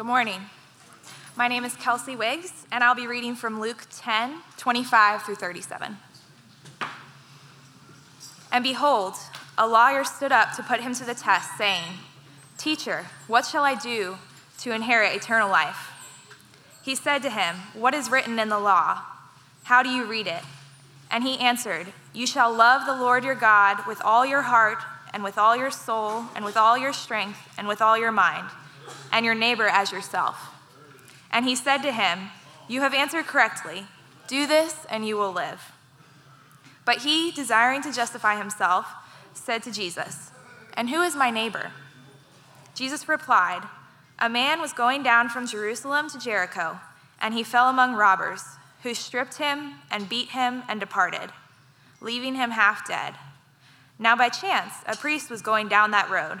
Good morning. My name is Kelsey Wiggs, and I'll be reading from Luke 10 25 through 37. And behold, a lawyer stood up to put him to the test, saying, Teacher, what shall I do to inherit eternal life? He said to him, What is written in the law? How do you read it? And he answered, You shall love the Lord your God with all your heart, and with all your soul, and with all your strength, and with all your mind, and your neighbor as yourself. And he said to him, You have answered correctly. Do this, and you will live. But he, desiring to justify himself, said to Jesus, And who is my neighbor? Jesus replied, A man was going down from Jerusalem to Jericho, and he fell among robbers, who stripped him and beat him and departed, leaving him half dead. Now, by chance, a priest was going down that road,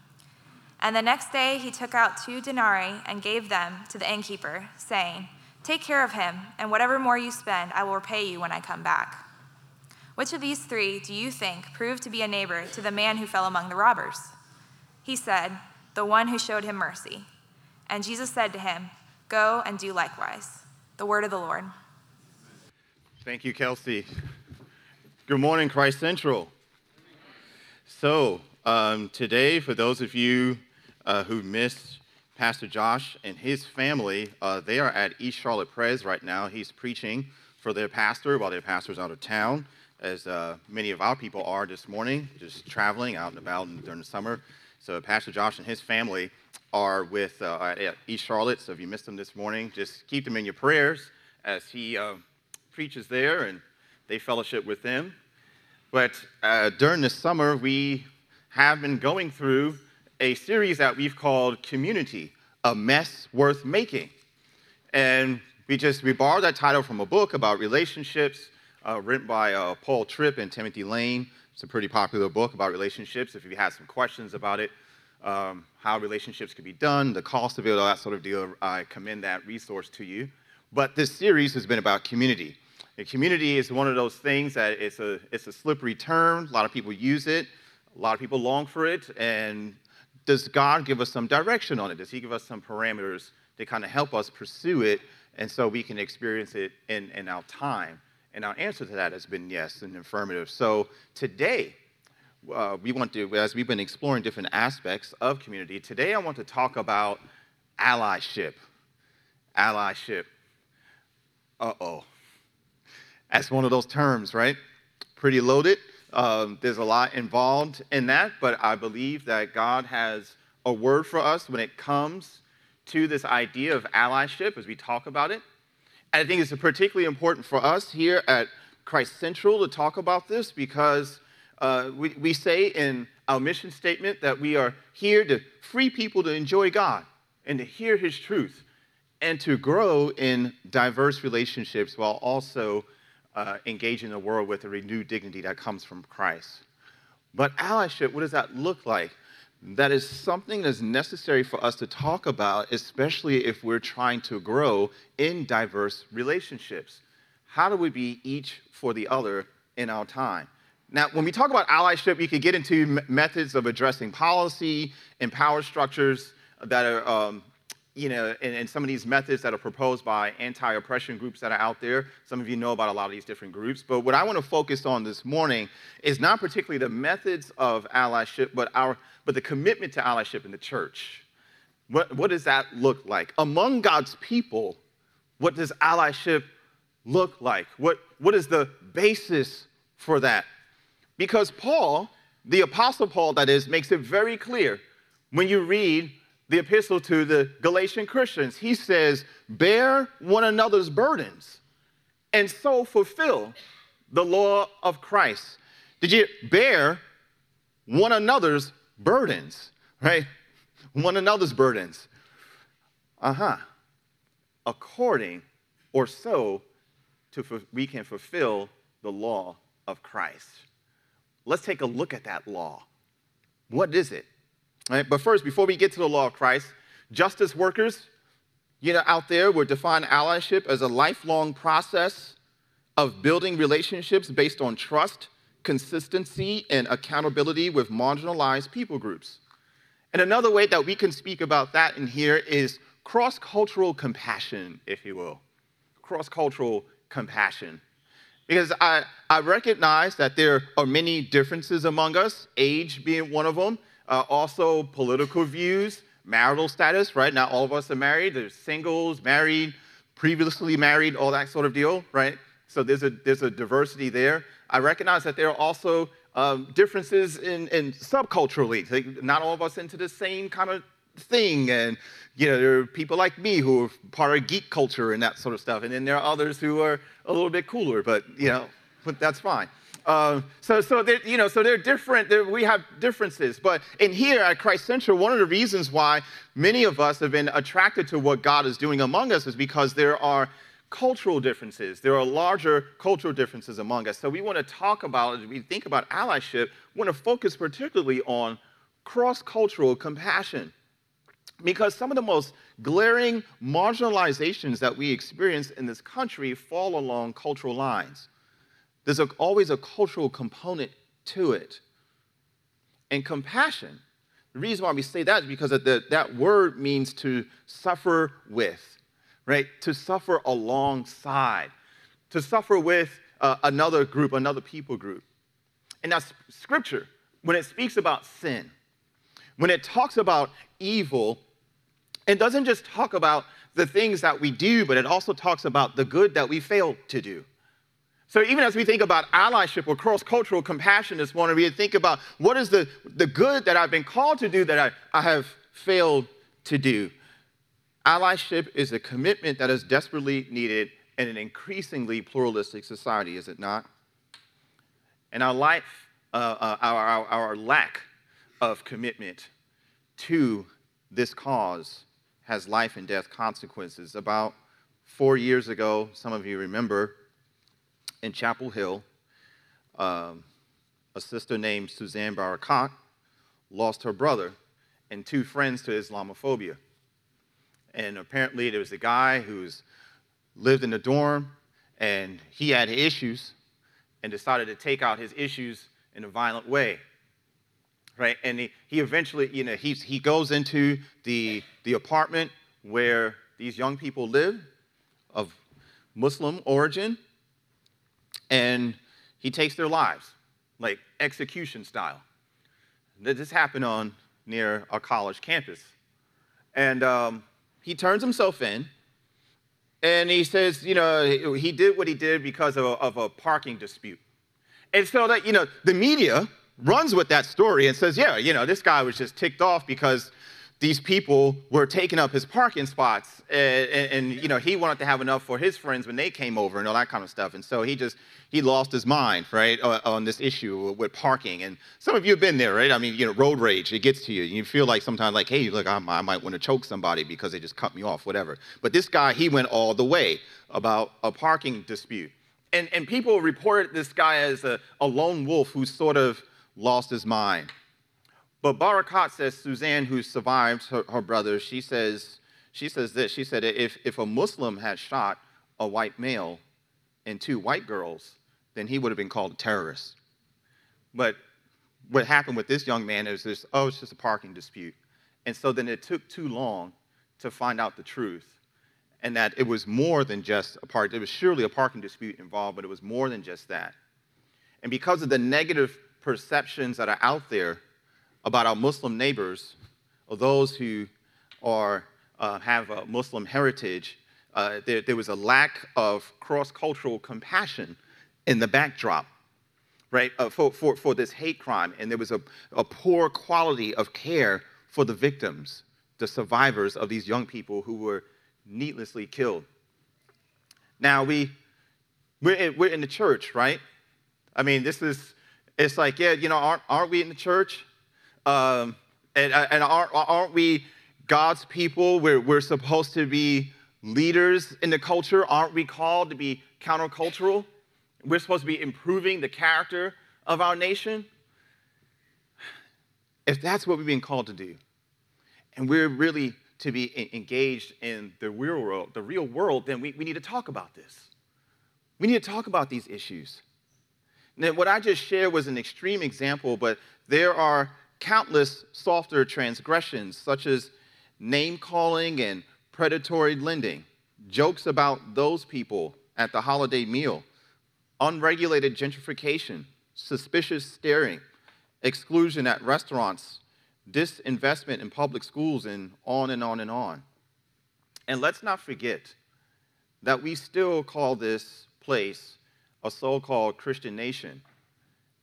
And the next day he took out two denarii and gave them to the innkeeper, saying, Take care of him, and whatever more you spend, I will repay you when I come back. Which of these three do you think proved to be a neighbor to the man who fell among the robbers? He said, The one who showed him mercy. And Jesus said to him, Go and do likewise. The word of the Lord. Thank you, Kelsey. Good morning, Christ Central. So, um, today, for those of you uh, who missed Pastor Josh and his family, uh, they are at East Charlotte Pres right now. He's preaching for their pastor while their pastor's out of town, as uh, many of our people are this morning, just traveling out and about during the summer. So Pastor Josh and his family are with uh, at East Charlotte. So if you missed them this morning, just keep them in your prayers as he uh, preaches there and they fellowship with them. But uh, during the summer, we have been going through a series that we've called Community, a Mess Worth Making. And we just, we borrowed that title from a book about relationships uh, written by uh, Paul Tripp and Timothy Lane. It's a pretty popular book about relationships. If you have some questions about it, um, how relationships could be done, the cost of it, all that sort of deal, I commend that resource to you. But this series has been about community. And community is one of those things that it's a, it's a slippery term. A lot of people use it. A lot of people long for it. And does God give us some direction on it? Does He give us some parameters to kind of help us pursue it and so we can experience it in, in our time? And our answer to that has been yes and affirmative. So today, uh, we want to, as we've been exploring different aspects of community, today I want to talk about allyship. Allyship. Uh oh. That's one of those terms, right? Pretty loaded. Um, there's a lot involved in that, but I believe that God has a word for us when it comes to this idea of allyship as we talk about it. And I think it's particularly important for us here at Christ Central to talk about this because uh, we, we say in our mission statement that we are here to free people to enjoy God and to hear His truth and to grow in diverse relationships while also uh, engaging the world with a renewed dignity that comes from Christ. But allyship, what does that look like? That is something that's necessary for us to talk about, especially if we're trying to grow in diverse relationships. How do we be each for the other in our time? Now, when we talk about allyship, you could get into methods of addressing policy and power structures that are, um, you know, and, and, some of these methods that are proposed by anti oppression groups that are out there. Some of you know about a lot of these different groups. But what I want to focus on this morning is not particularly the methods of allyship, but, our, but the commitment to allyship in the church. What, what does that look like? Among God's people, what does allyship look like? What, what is the basis for that? Because Paul, the Apostle Paul, that is, makes it very clear when you read the epistle to the Galatian Christians. He says, Bear one another's burdens and so fulfill the law of Christ. Did you bear one another's burdens, right? One another's burdens. Uh huh. According or so to, we can fulfill the law of Christ. Let's take a look at that law. What is it? Right, but first, before we get to the law of Christ, justice workers, you know, out there would define allyship as a lifelong process of building relationships based on trust, consistency, and accountability with marginalized people groups. And another way that we can speak about that in here is cross cultural compassion, if you will. Cross cultural compassion. Because I, I recognize that there are many differences among us, age being one of them, uh, also political views, marital status, right? Not all of us are married. There's singles, married, previously married, all that sort of deal, right? So there's a, there's a diversity there. I recognize that there are also um, differences in, in subculturally. Like not all of us into the same kind of thing. And, you know, there are people like me who are part of geek culture and that sort of stuff. And then there are others who are a little bit cooler, but, you know, but that's fine. Uh, so, so you know, so they're different. They're, we have differences, but in here at Christ Central, one of the reasons why many of us have been attracted to what God is doing among us is because there are cultural differences. There are larger cultural differences among us. So we want to talk about, as we think about allyship, we want to focus particularly on cross-cultural compassion. Because some of the most glaring marginalizations that we experience in this country fall along cultural lines. There's a, always a cultural component to it. And compassion, the reason why we say that is because the, that word means to suffer with right? To suffer alongside, to suffer with uh, another group, another people group. And that's scripture, when it speaks about sin, when it talks about evil, it doesn't just talk about the things that we do, but it also talks about the good that we fail to do. So even as we think about allyship or cross-cultural compassion this morning, we think about what is the, the good that I've been called to do that I, I have failed to do. Allyship is a commitment that is desperately needed in an increasingly pluralistic society, is it not? And our life, uh, uh, our, our, our lack of commitment to this cause has life and death consequences. About four years ago, some of you remember, in Chapel Hill, um, a sister named Suzanne Barakat lost her brother and two friends to Islamophobia. And apparently there was a guy who's lived in the dorm and he had issues and decided to take out his issues in a violent way. Right? And he, he eventually, you know, he, he goes into the, the apartment where these young people live of Muslim origin and he takes their lives, like execution style. This happened on near our college campus. And um, he turns himself in and he says, you know, he did what he did because of a, of a parking dispute. And so that, you know, the media runs with that story and says, yeah, you know, this guy was just ticked off because these people were taking up his parking spots and, and, you know he wanted to have enough for his friends when they came over and all that kind of stuff. And so he just he lost his mind right on this issue with parking. And some of you have been there right? I mean you know road rage it gets to you. You feel like sometimes like hey look i, I might want to choke somebody because they just cut me off whatever. But this guy he went all the way about a parking dispute. And, and people reported this guy as a, a lone wolf who sort of lost his mind but Barakat says, Suzanne, who survived her, her brother, she says, she says this. She said, if, if a Muslim had shot a white male and two white girls, then he would have been called a terrorist. But what happened with this young man is this, oh, it's just a parking dispute. And so then it took too long to find out the truth. And that it was more than just a park. There was surely a parking dispute involved, but it was more than just that. And because of the negative perceptions that are out there about our Muslim neighbors, or those who are, uh, have a Muslim heritage, uh, there, there was a lack of cross-cultural compassion in the backdrop, right, uh, for, for, for this hate crime. And there was a, a poor quality of care for the victims, the survivors of these young people who were needlessly killed. Now, we, we're in, we're in the church, right? I mean, this is, it's like, yeah, you know, aren't, aren't we in the church? Um, and, uh, and aren't, aren't we God's people? We're, we're supposed to be leaders in the culture, aren't we called to be countercultural? We're supposed to be improving the character of our nation. If that's what we've been called to do, and we're really to be engaged in the real world, the real world, then we, we need to talk about this. We need to talk about these issues. Now, what I just shared was an extreme example, but there are countless softer transgressions, such as name calling and predatory lending, jokes about those people at the holiday meal, unregulated gentrification, suspicious staring, exclusion at restaurants, disinvestment in public schools, and on and on and on. And let's not forget that we still call this place a so called Christian nation.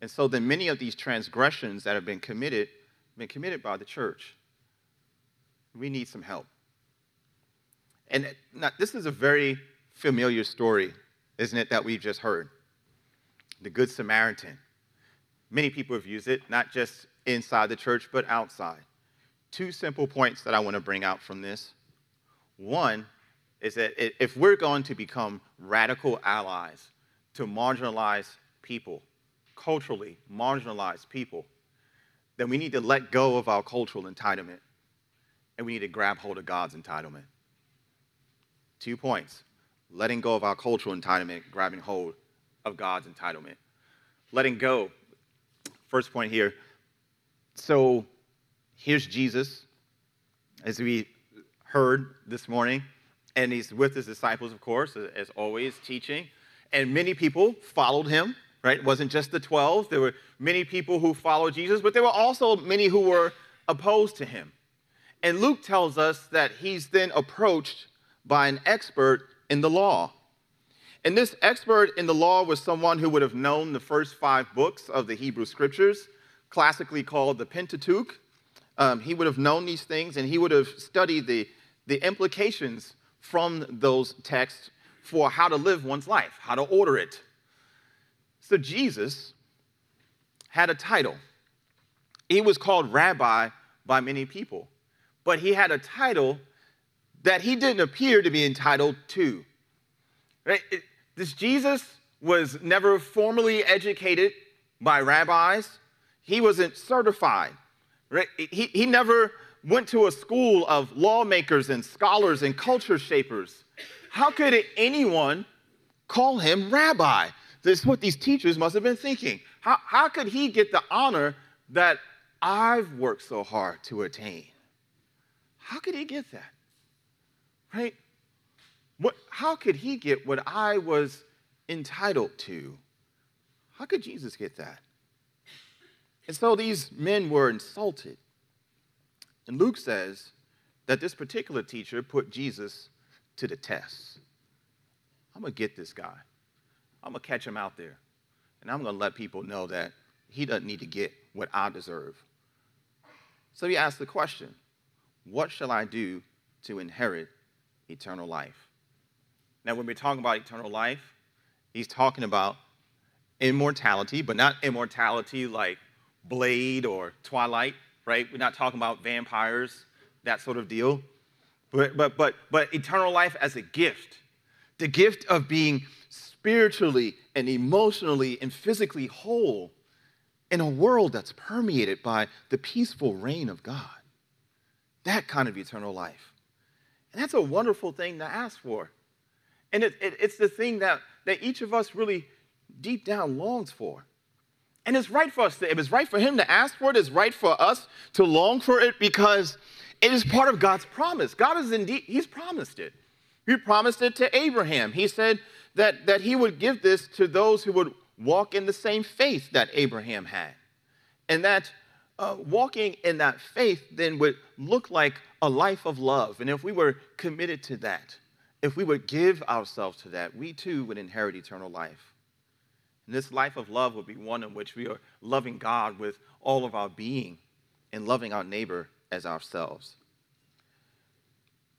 And so then many of these transgressions that have been committed, been committed by the church. We need some help. And now, this is a very familiar story, isn't it, that we've just heard? The Good Samaritan. Many people have used it, not just inside the church, but outside. Two simple points that I want to bring out from this. One is that if we're going to become radical allies to marginalized people, culturally marginalized people, then we need to let go of our cultural entitlement and we need to grab hold of God's entitlement. Two points letting go of our cultural entitlement, grabbing hold of God's entitlement. Letting go. First point here. So here's Jesus, as we heard this morning, and he's with his disciples, of course, as always, teaching. And many people followed him, right? It wasn't just the 12. There were many people who followed Jesus, but there were also many who were opposed to him. And Luke tells us that he's then approached by an expert in the law. And this expert in the law was someone who would have known the first five books of the Hebrew scriptures, classically called the Pentateuch. Um, he would have known these things and he would have studied the, the implications from those texts for how to live one's life, how to order it. So Jesus had a title. He was called rabbi by many people, but he had a title that he didn't appear to be entitled to. Right? This Jesus was never formally educated by rabbis. He wasn't certified. Right? He, he never went to a school of lawmakers and scholars and culture shapers. How could anyone call him rabbi? This is what these teachers must have been thinking. How, how could he get the honor that I've worked so hard to attain? How could he get that? Right? What, how could he get what I was entitled to? How could Jesus get that? And so these men were insulted. And Luke says that this particular teacher put Jesus to the test. I'm going to get this guy. I'm going to catch him out there. And I'm going to let people know that he doesn't need to get what I deserve. So he asked the question What shall I do to inherit eternal life. Now, when we're talking about eternal life, he's talking about immortality, but not immortality like Blade or Twilight, right? We're not talking about vampires, that sort of deal. But, but, but, but eternal life as a gift the gift of being spiritually and emotionally and physically whole in a world that's permeated by the peaceful reign of God. That kind of eternal life. And that's a wonderful thing to ask for. And it, it, it's the thing that, that each of us really deep down longs for. And it's right for us, to, if it's right for him to ask for it, it's right for us to long for it because it is part of God's promise. God is indeed, he's promised it. He promised it to Abraham. He said that, that he would give this to those who would walk in the same faith that Abraham had. And that uh, walking in that faith then would look like a life of love. And if we were committed to that, if we would give ourselves to that, we too would inherit eternal life. And this life of love would be one in which we are loving God with all of our being and loving our neighbor as ourselves.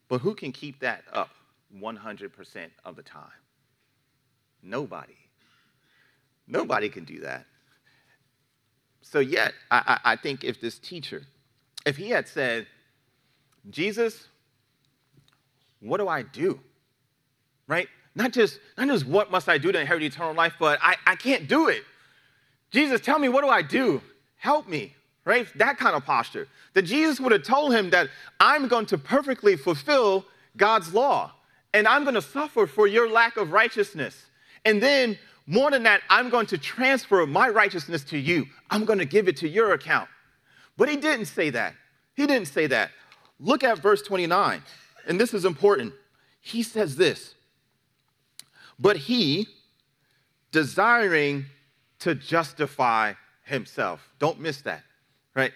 But who can keep that up 100% of the time? Nobody. Nobody can do that. So, yet, I, I think if this teacher, if he had said, Jesus, what do I do right? Not just, not just what must I do to inherit eternal life, but I, I can't do it. Jesus, tell me, what do I do? Help me, right? That kind of posture. That Jesus would have told him that I'm going to perfectly fulfill God's law, and I'm going to suffer for your lack of righteousness. And then, more than that, I'm going to transfer my righteousness to you. I'm going to give it to your account. But he didn't say that. He didn't say that. Look at verse 29, and this is important. He says this, but he, desiring to justify himself. Don't miss that, right?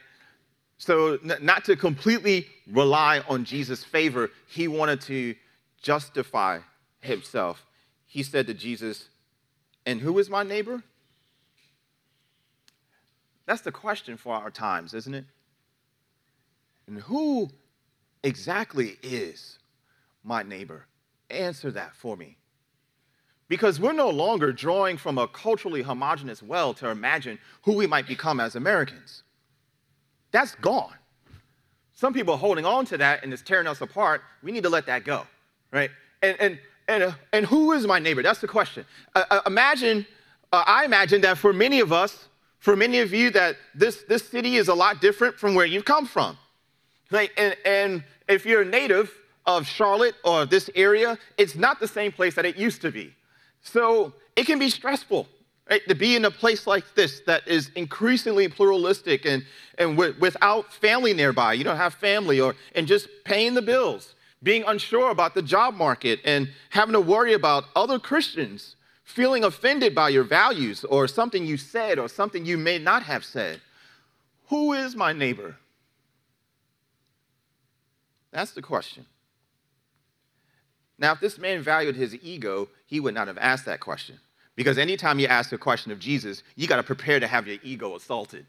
So, not to completely rely on Jesus' favor, he wanted to justify himself. He said to Jesus, And who is my neighbor? That's the question for our times, isn't it? And who exactly is my neighbor? Answer that for me. Because we're no longer drawing from a culturally homogenous well to imagine who we might become as Americans. That's gone. Some people are holding on to that and it's tearing us apart. We need to let that go, right? And, and, and, uh, and who is my neighbor? That's the question. Uh, uh, imagine, uh, I imagine that for many of us, for many of you, that this, this city is a lot different from where you've come from. And, and if you're a native of Charlotte or this area, it's not the same place that it used to be. So it can be stressful right, to be in a place like this that is increasingly pluralistic and, and w- without family nearby. You don't have family or and just paying the bills, being unsure about the job market, and having to worry about other Christians feeling offended by your values or something you said or something you may not have said. Who is my neighbor? That's the question. Now, if this man valued his ego, he would not have asked that question. Because anytime you ask a question of Jesus, you got to prepare to have your ego assaulted.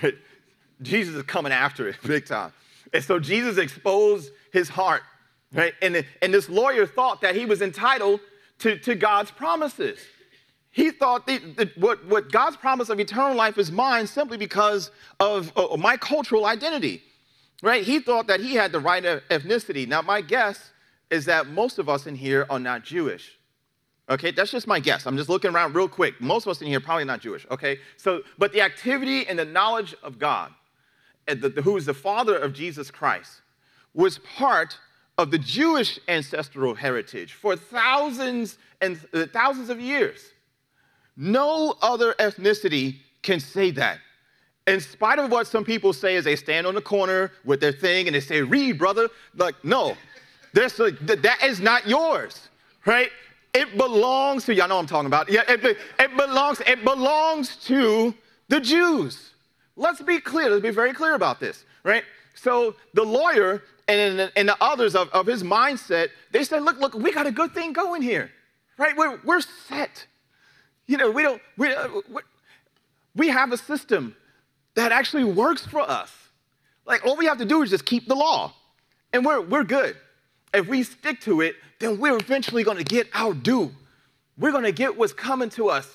Jesus is coming after it big time. And so Jesus exposed his heart, right? And, and this lawyer thought that he was entitled to, to God's promises. He thought that, that what, what God's promise of eternal life is mine simply because of uh, my cultural identity, right? He thought that he had the right of ethnicity. Now, my guess is that most of us in here are not Jewish. Okay, that's just my guess. I'm just looking around real quick. Most of us in here probably not Jewish. Okay, so but the activity and the knowledge of God, the, the, who is the Father of Jesus Christ, was part of the Jewish ancestral heritage for thousands and uh, thousands of years. No other ethnicity can say that. In spite of what some people say as they stand on the corner with their thing and they say, read, brother, like, no, a, that is not yours, right? It belongs to, y'all know I'm talking about. Yeah, it, it belongs, it belongs to the Jews. Let's be clear, let's be very clear about this, right? So the lawyer and, and the others of, of his mindset, they said, look, look, we got a good thing going here, right? We're, we're set. You know, we don't, we, uh, we have a system that actually works for us. Like, all we have to do is just keep the law, and we're, we're good if we stick to it, then we're eventually to get our due. We're to get what's coming to us.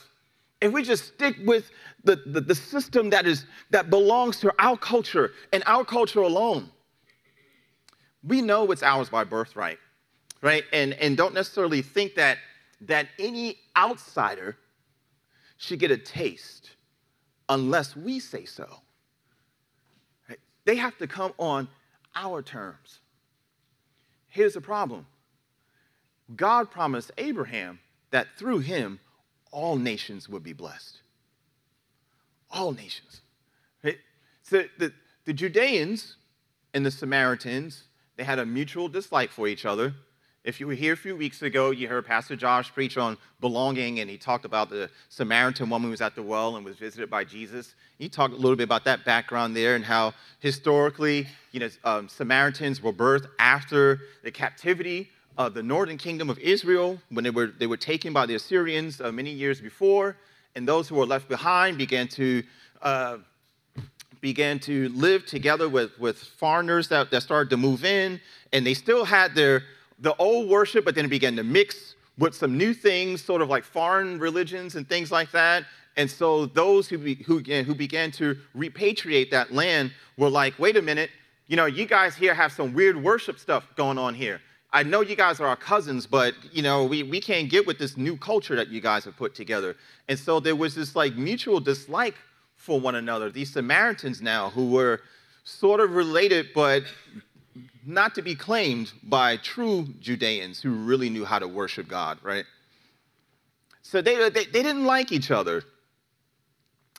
If we just stick with the, the, the, system that, is, that belongs to our culture and our culture alone, we know it's ours by birthright, right? And, and don't necessarily think that, that any outsider should get a taste unless we say so. Right? They have to come on our terms. Here's the problem God promised Abraham that through him, all nations would be blessed. All nations. Right? So the, the Judeans and the Samaritans, they had a mutual dislike for each other. If you were here a few weeks ago, you heard Pastor Josh preach on belonging, and he talked about the Samaritan woman who was at the well and was visited by Jesus. He talked a little bit about that background there and how historically, you know, um, Samaritans were birthed after the captivity of the northern kingdom of Israel when they were, they were taken by the Assyrians uh, many years before, and those who were left behind began to uh, began to live together with, with foreigners that, that started to move in, and they still had their the old worship, but then it began to mix with some new things, sort of like foreign religions and things like that. And so those who, be, who, who began to repatriate that land were like, wait a minute, you know, you guys here have some weird worship stuff going on here. I know you guys are our cousins, but you know, we, we can't get with this new culture that you guys have put together. And so there was this like mutual dislike for one another. These Samaritans now who were sort of related, but not to be claimed by true Judeans who really knew how to worship God, right? So they, they, they didn't like each other.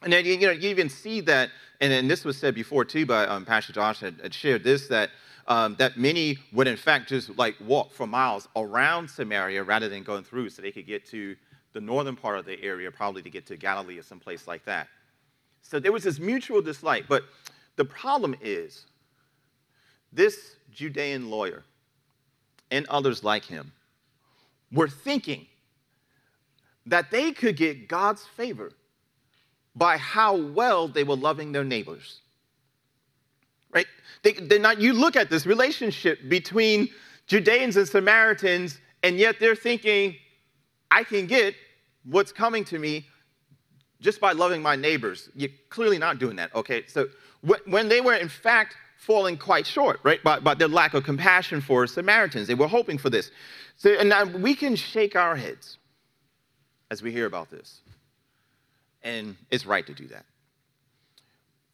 And then you, know, you even see that, and, and this was said before too by um, Pastor Josh had, had shared this, that, um, that many would in fact just like walk for miles around Samaria rather than going through so they could get to the northern part of the area, probably to get to Galilee or someplace like that. So there was this mutual dislike. But the problem is, this Judean lawyer and others like him were thinking that they could get God's favor by how well they were loving their neighbors. Right? They, they're not, you look at this relationship between Judeans and Samaritans, and yet they're thinking, I can get what's coming to me just by loving my neighbors. You're clearly not doing that, okay? So when they were in fact falling quite short, right, by, by their lack of compassion for Samaritans, they were hoping for this. So, and now we can shake our heads as we hear about this. And it's right to do that.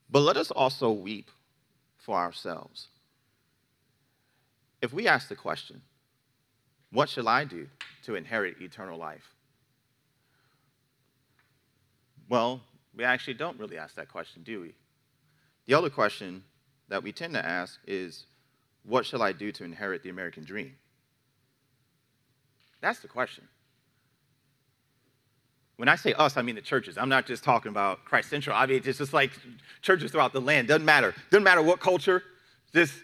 But let us also weep for ourselves. If we ask the question, what shall I do to inherit eternal life? Well, we actually don't really ask that question, do we? The other question that we tend to ask is, what shall I do to inherit the American dream? That's the question. When I say us, I mean the churches. I'm not just talking about Christ Central. I mean, it's just like churches throughout the land. Doesn't matter. Doesn't matter what culture. Just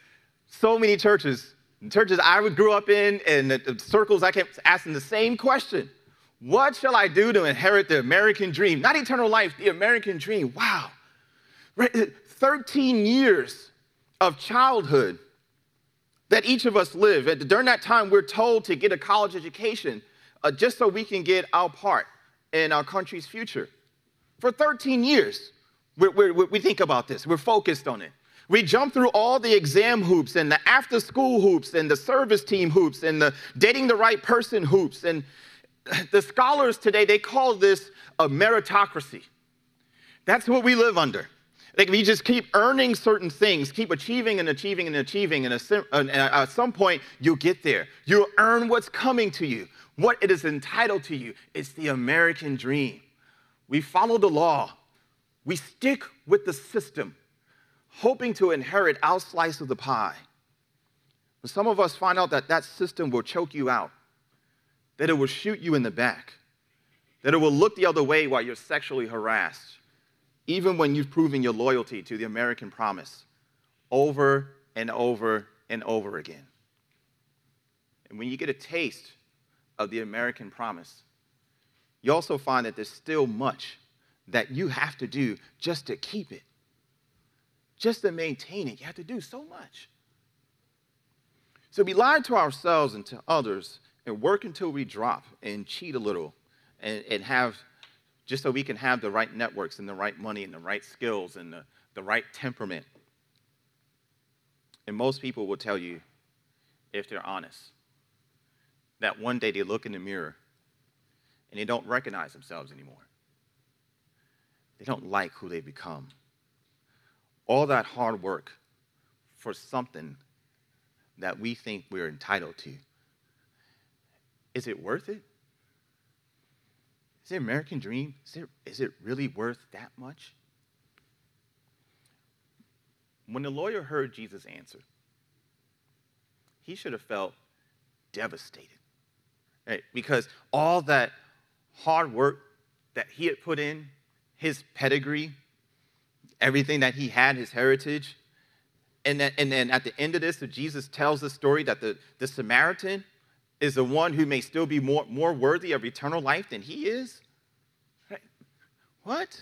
so many churches, churches I grew up in, and the circles I kept asking the same question What shall I do to inherit the American dream? Not eternal life, the American dream. Wow. 13 years of childhood that each of us live. During that time, we're told to get a college education uh, just so we can get our part in our country's future. For 13 years, we we think about this, we're focused on it. We jump through all the exam hoops and the after school hoops and the service team hoops and the dating the right person hoops. And the scholars today, they call this a meritocracy. That's what we live under. Like if you just keep earning certain things, keep achieving and achieving and achieving, and at some point you'll get there. You'll earn what's coming to you what it is entitled to you. It's the American dream. We follow the law, we stick with the system, hoping to inherit our slice of the pie. But some of us find out that that system will choke you out, that it will shoot you in the back, that it will look the other way while you're sexually harassed, even when you've proven your loyalty to the American promise over and over and over again. And when you get a taste of the American promise, you also find that there's still much that you have to do just to keep it, just to maintain it. You have to do so much. So we lie to ourselves and to others and work until we drop and cheat a little and, and have just so we can have the right networks and the right money and the right skills and the, the right temperament. And most people will tell you, if they're honest, that one day they look in the mirror and they don't recognize themselves anymore. They don't like who they've become. All that hard work for something that we think we're entitled to. Is it worth it? Is the American dream, is it, is it really worth that much? When the lawyer heard Jesus' answer, he should have felt devastated right? Because all that hard work that he had put in, his pedigree, everything that he had, his heritage, and then, and then at the end of this, Jesus tells the story that the, the Samaritan is the one who may still be more, more worthy of eternal life than he is. What?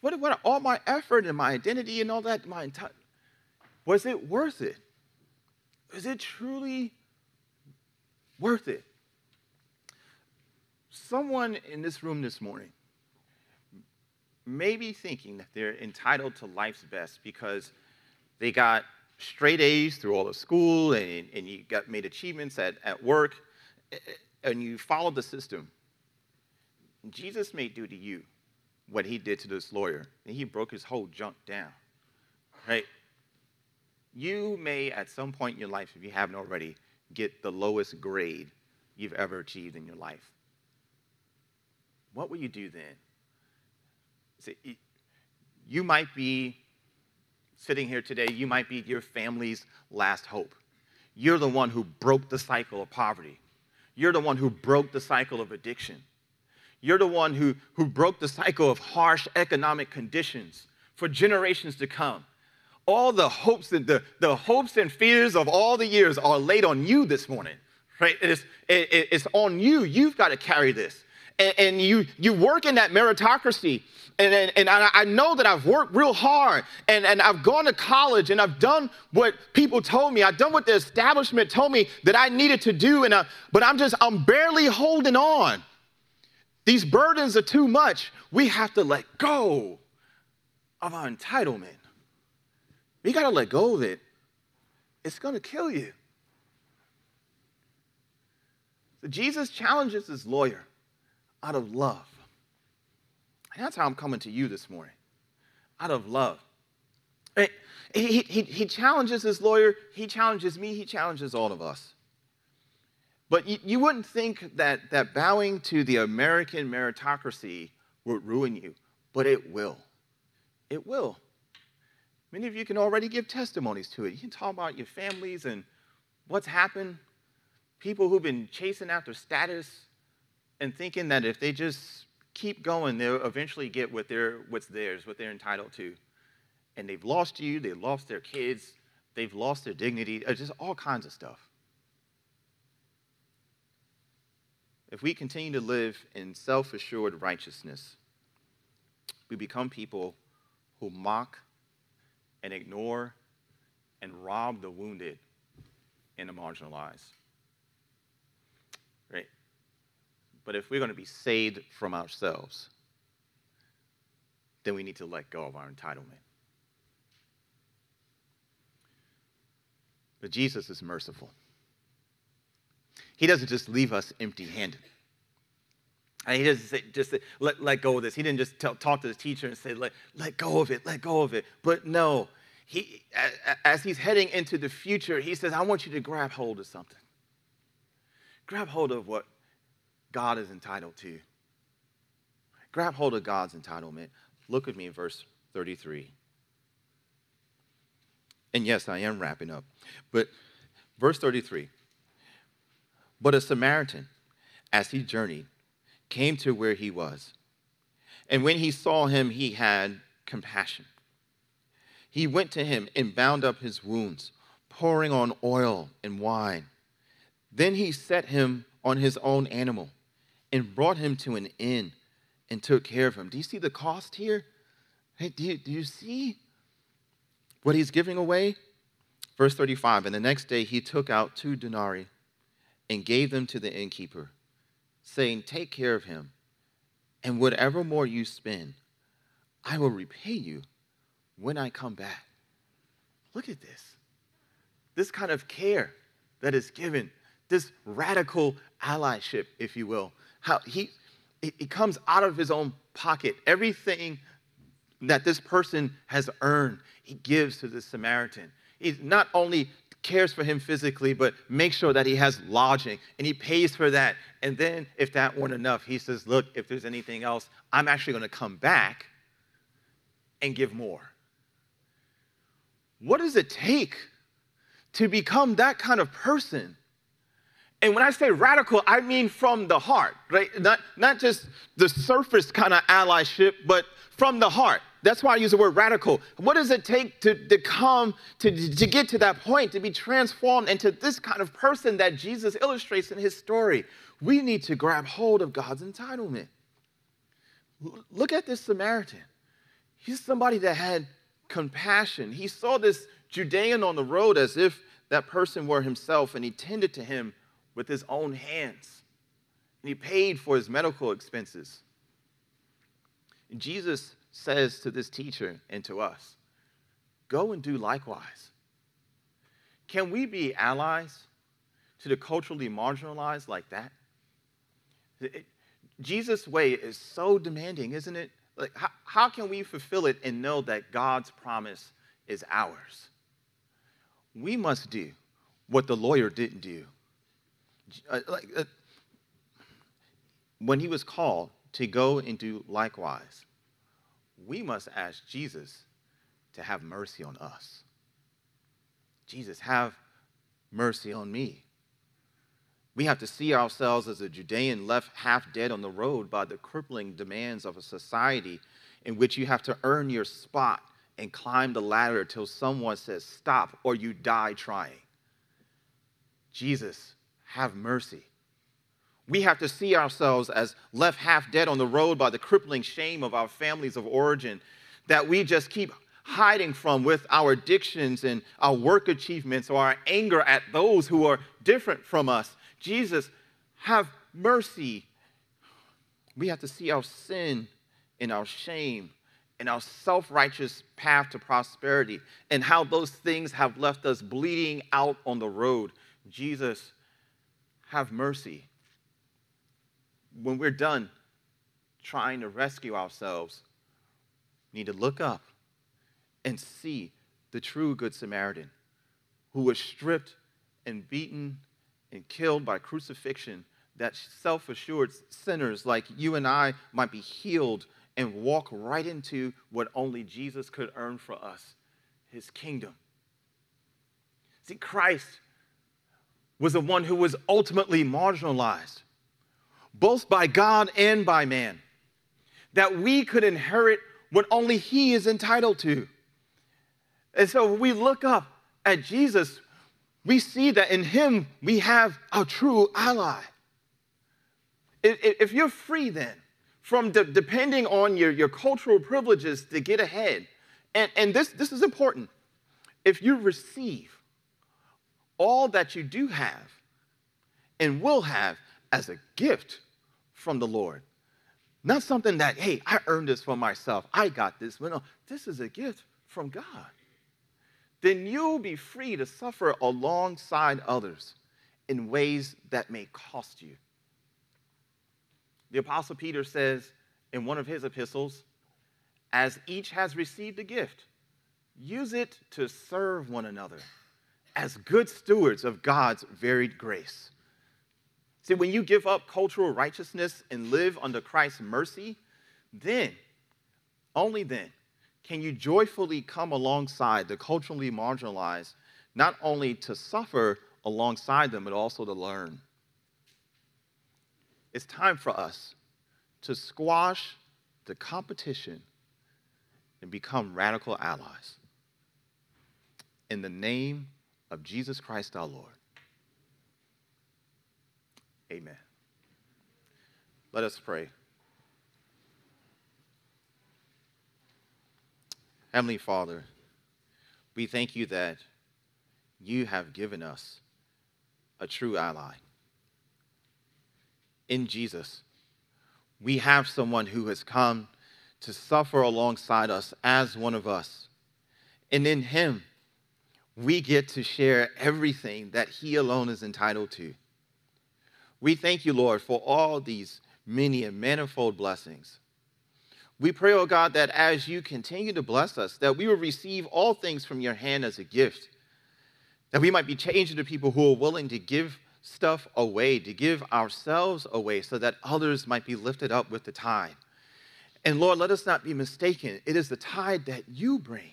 What, what all my effort and my identity and all that, my entire, was it worth it? Is it truly worth it. Someone in this room this morning may be thinking that they're entitled to life's best because they got straight A's through all of school and, and you got made achievements at, at work eh, eh, and you followed the system. Jesus may do to you what he did to this lawyer, and he broke his whole junk down. Right? You may, at some point in your life, if you haven't already, get the lowest grade you've ever achieved in your life. What will you do then? See, you might be sitting here today, you might be your family's last hope. You're the one who broke the cycle of poverty. You're the one who broke the cycle of addiction. You're the one who, who broke the cycle of harsh economic conditions for generations to come. All the hopes and the, the hopes and fears of all the years are laid on you this morning. Right? It's, it, it's on you. You've got to carry this. And, and you, you work in that meritocracy and, and, and I know that I've worked real hard and, and I've gone to college and I've done what people told me. I've done what the establishment told me that I needed to do, and I, but I'm just, I'm barely holding on. These burdens are too much. We have to let go of our entitlement. We got to let go of it. It's going to kill you. So Jesus challenges his lawyer out of love. And that's how I'm coming to you this morning, out of love. He, he, he challenges his lawyer, he challenges me, he challenges all of us. But you, you wouldn't think that, that bowing to the American meritocracy would ruin you, but it will. It will. Many of you can already give testimonies to it. You can talk about your families and what's happened. People who've been chasing after status and thinking that if they just keep going, they'll eventually get what they're, what's theirs, what they're entitled to. And they've lost you, they've lost their kids, they've lost their dignity, uh, just all kinds of stuff. If we continue to live in self assured righteousness, we become people who mock and ignore and rob the wounded and the marginalized. But if we're going to be saved from ourselves, then we need to let go of our entitlement. But Jesus is merciful. He doesn't just leave us empty handed. He doesn't say, just say, let, let go of this. He didn't just tell, talk to the teacher and say, let, let go of it, let go of it. But no, he, as he's heading into the future, he says, I want you to grab hold of something. Grab hold of what God is entitled to. Grab hold of God's entitlement. Look at me in verse 33. And yes, I am wrapping up. But verse 33 But a Samaritan, as he journeyed, came to where he was. And when he saw him, he had compassion. He went to him and bound up his wounds, pouring on oil and wine. Then he set him on his own animal and brought him to an inn and took care of him. Do you see the cost here? Hey, do you, do you see what he's giving away? Verse 35 And the next day he took out two denarii and gave them to the innkeeper, saying, Take care of him, and whatever more you spend, I will repay you when I come back. Look at this. This kind of care that is given, this radical allyship, if you will, how he, he comes out of his own pocket. Everything that this person has earned, he gives to the Samaritan. He not only cares for him physically, but makes sure that he has lodging and he pays for that. And then, if that weren't enough, he says, Look, if there's anything else, I'm actually going to come back and give more. What does it take to become that kind of person? And when I say radical, I mean from the heart, right? Not, not just the surface kind of allyship, but from the heart. That's why I use the word radical. What does it take to, to come, to, to get to that point, to be transformed into this kind of person that Jesus illustrates in his story? We need to grab hold of God's entitlement. Look at this Samaritan. He's somebody that had compassion. He saw this Judean on the road as if that person were himself, and he tended to him with his own hands. And he paid for his medical expenses. And Jesus says to this teacher and to us, Go and do likewise. Can we be allies to the culturally marginalized like that? Jesus' way is so demanding, isn't it? Like, how, how can we fulfill it and know that God's promise is ours? We must do what the lawyer didn't do. Uh, like, uh, when he was called to go and do likewise, we must ask Jesus to have mercy on us. Jesus, have mercy on me. We have to see ourselves as a Judean left half dead on the road by the crippling demands of a society in which you have to earn your spot and climb the ladder till someone says stop or you die trying. Jesus, have mercy. We have to see ourselves as left half dead on the road by the crippling shame of our families of origin that we just keep hiding from with our addictions and our work achievements or our anger at those who are different from us. Jesus, have mercy. We have to see our sin and our shame and our self righteous path to prosperity and how those things have left us bleeding out on the road. Jesus, have mercy. When we're done trying to rescue ourselves, we need to look up and see the true Good Samaritan who was stripped and beaten and killed by crucifixion, that self assured sinners like you and I might be healed and walk right into what only Jesus could earn for us his kingdom. See, Christ was the one who was ultimately marginalized, both by God and by man, that we could inherit what only he is entitled to. And so when we look up at Jesus, we see that in him we have a true ally. If you're free then from de- depending on your, your cultural privileges to get ahead, and, and this, this is important, if you receive all that you do have and will have as a gift from the Lord, not something that, hey, I earned this for myself, I got this. no, this is a gift from God then you'll be free to suffer alongside others in ways that may cost you. The Apostle Peter says in one of his epistles, as each has received a gift, use it to serve one another as good stewards of God's varied grace. See, when you give up cultural righteousness and live under Christ's mercy, then, only then, can you joyfully come alongside the culturally marginalized, not only to suffer alongside them, but also to learn? It's time for us to squash the competition and become radical allies. In the name of Jesus Christ our Lord. Amen. Let us pray. Heavenly Father, we thank you that you have given us a true ally. In Jesus, we have someone who has come to suffer alongside us as one of us. And in him, we get to share everything that he alone is entitled to. We thank you, Lord, for all these many and manifold blessings. We pray, oh God, that as you continue to bless us, that we will receive all things from your hand as a gift, that we might be changed into people who are willing to give stuff away, to give ourselves away, so that others might be lifted up with the tide. And Lord, let us not be mistaken. It is the tide that you bring,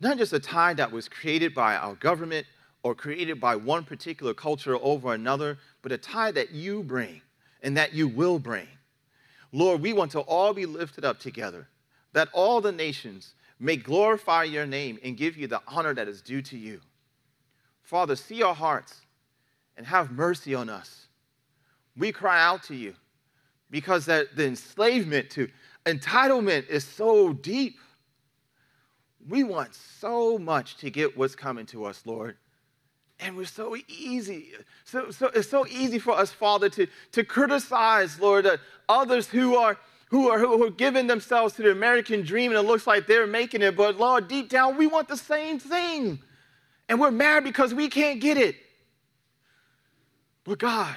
not just a tie that was created by our government or created by one particular culture over another, but a tie that you bring and that you will bring. Lord, we want to all be lifted up together, that all the nations may glorify your name and give you the honor that is due to you. Father, see our hearts and have mercy on us. We cry out to you because that the enslavement to entitlement is so deep. We want so much to get what's coming to us, Lord. And we're so easy. So, so it's so easy for us, Father, to, to criticize, Lord, uh, others who are who are who are giving themselves to the American dream and it looks like they're making it. But Lord, deep down, we want the same thing. And we're mad because we can't get it. But God,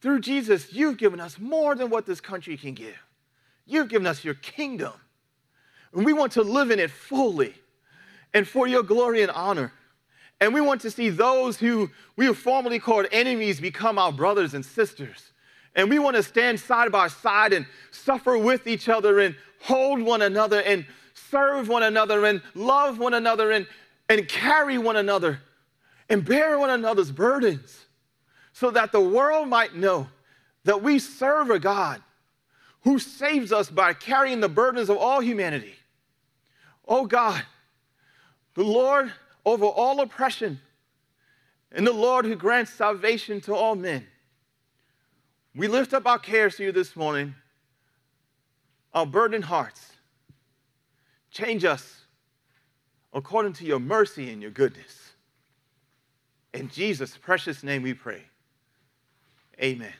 through Jesus, you've given us more than what this country can give. You've given us your kingdom. And we want to live in it fully and for your glory and honor. And we want to see those who we have formerly called enemies become our brothers and sisters. And we want to stand side by side and suffer with each other and hold one another and serve one another and love one another and, and carry one another and bear one another's burdens so that the world might know that we serve a God who saves us by carrying the burdens of all humanity. Oh God, the Lord over all oppression, and the Lord who grants salvation to all men. We lift up our cares to you this morning, our burdened hearts. Change us according to your mercy and your goodness. In Jesus' precious name we pray. Amen.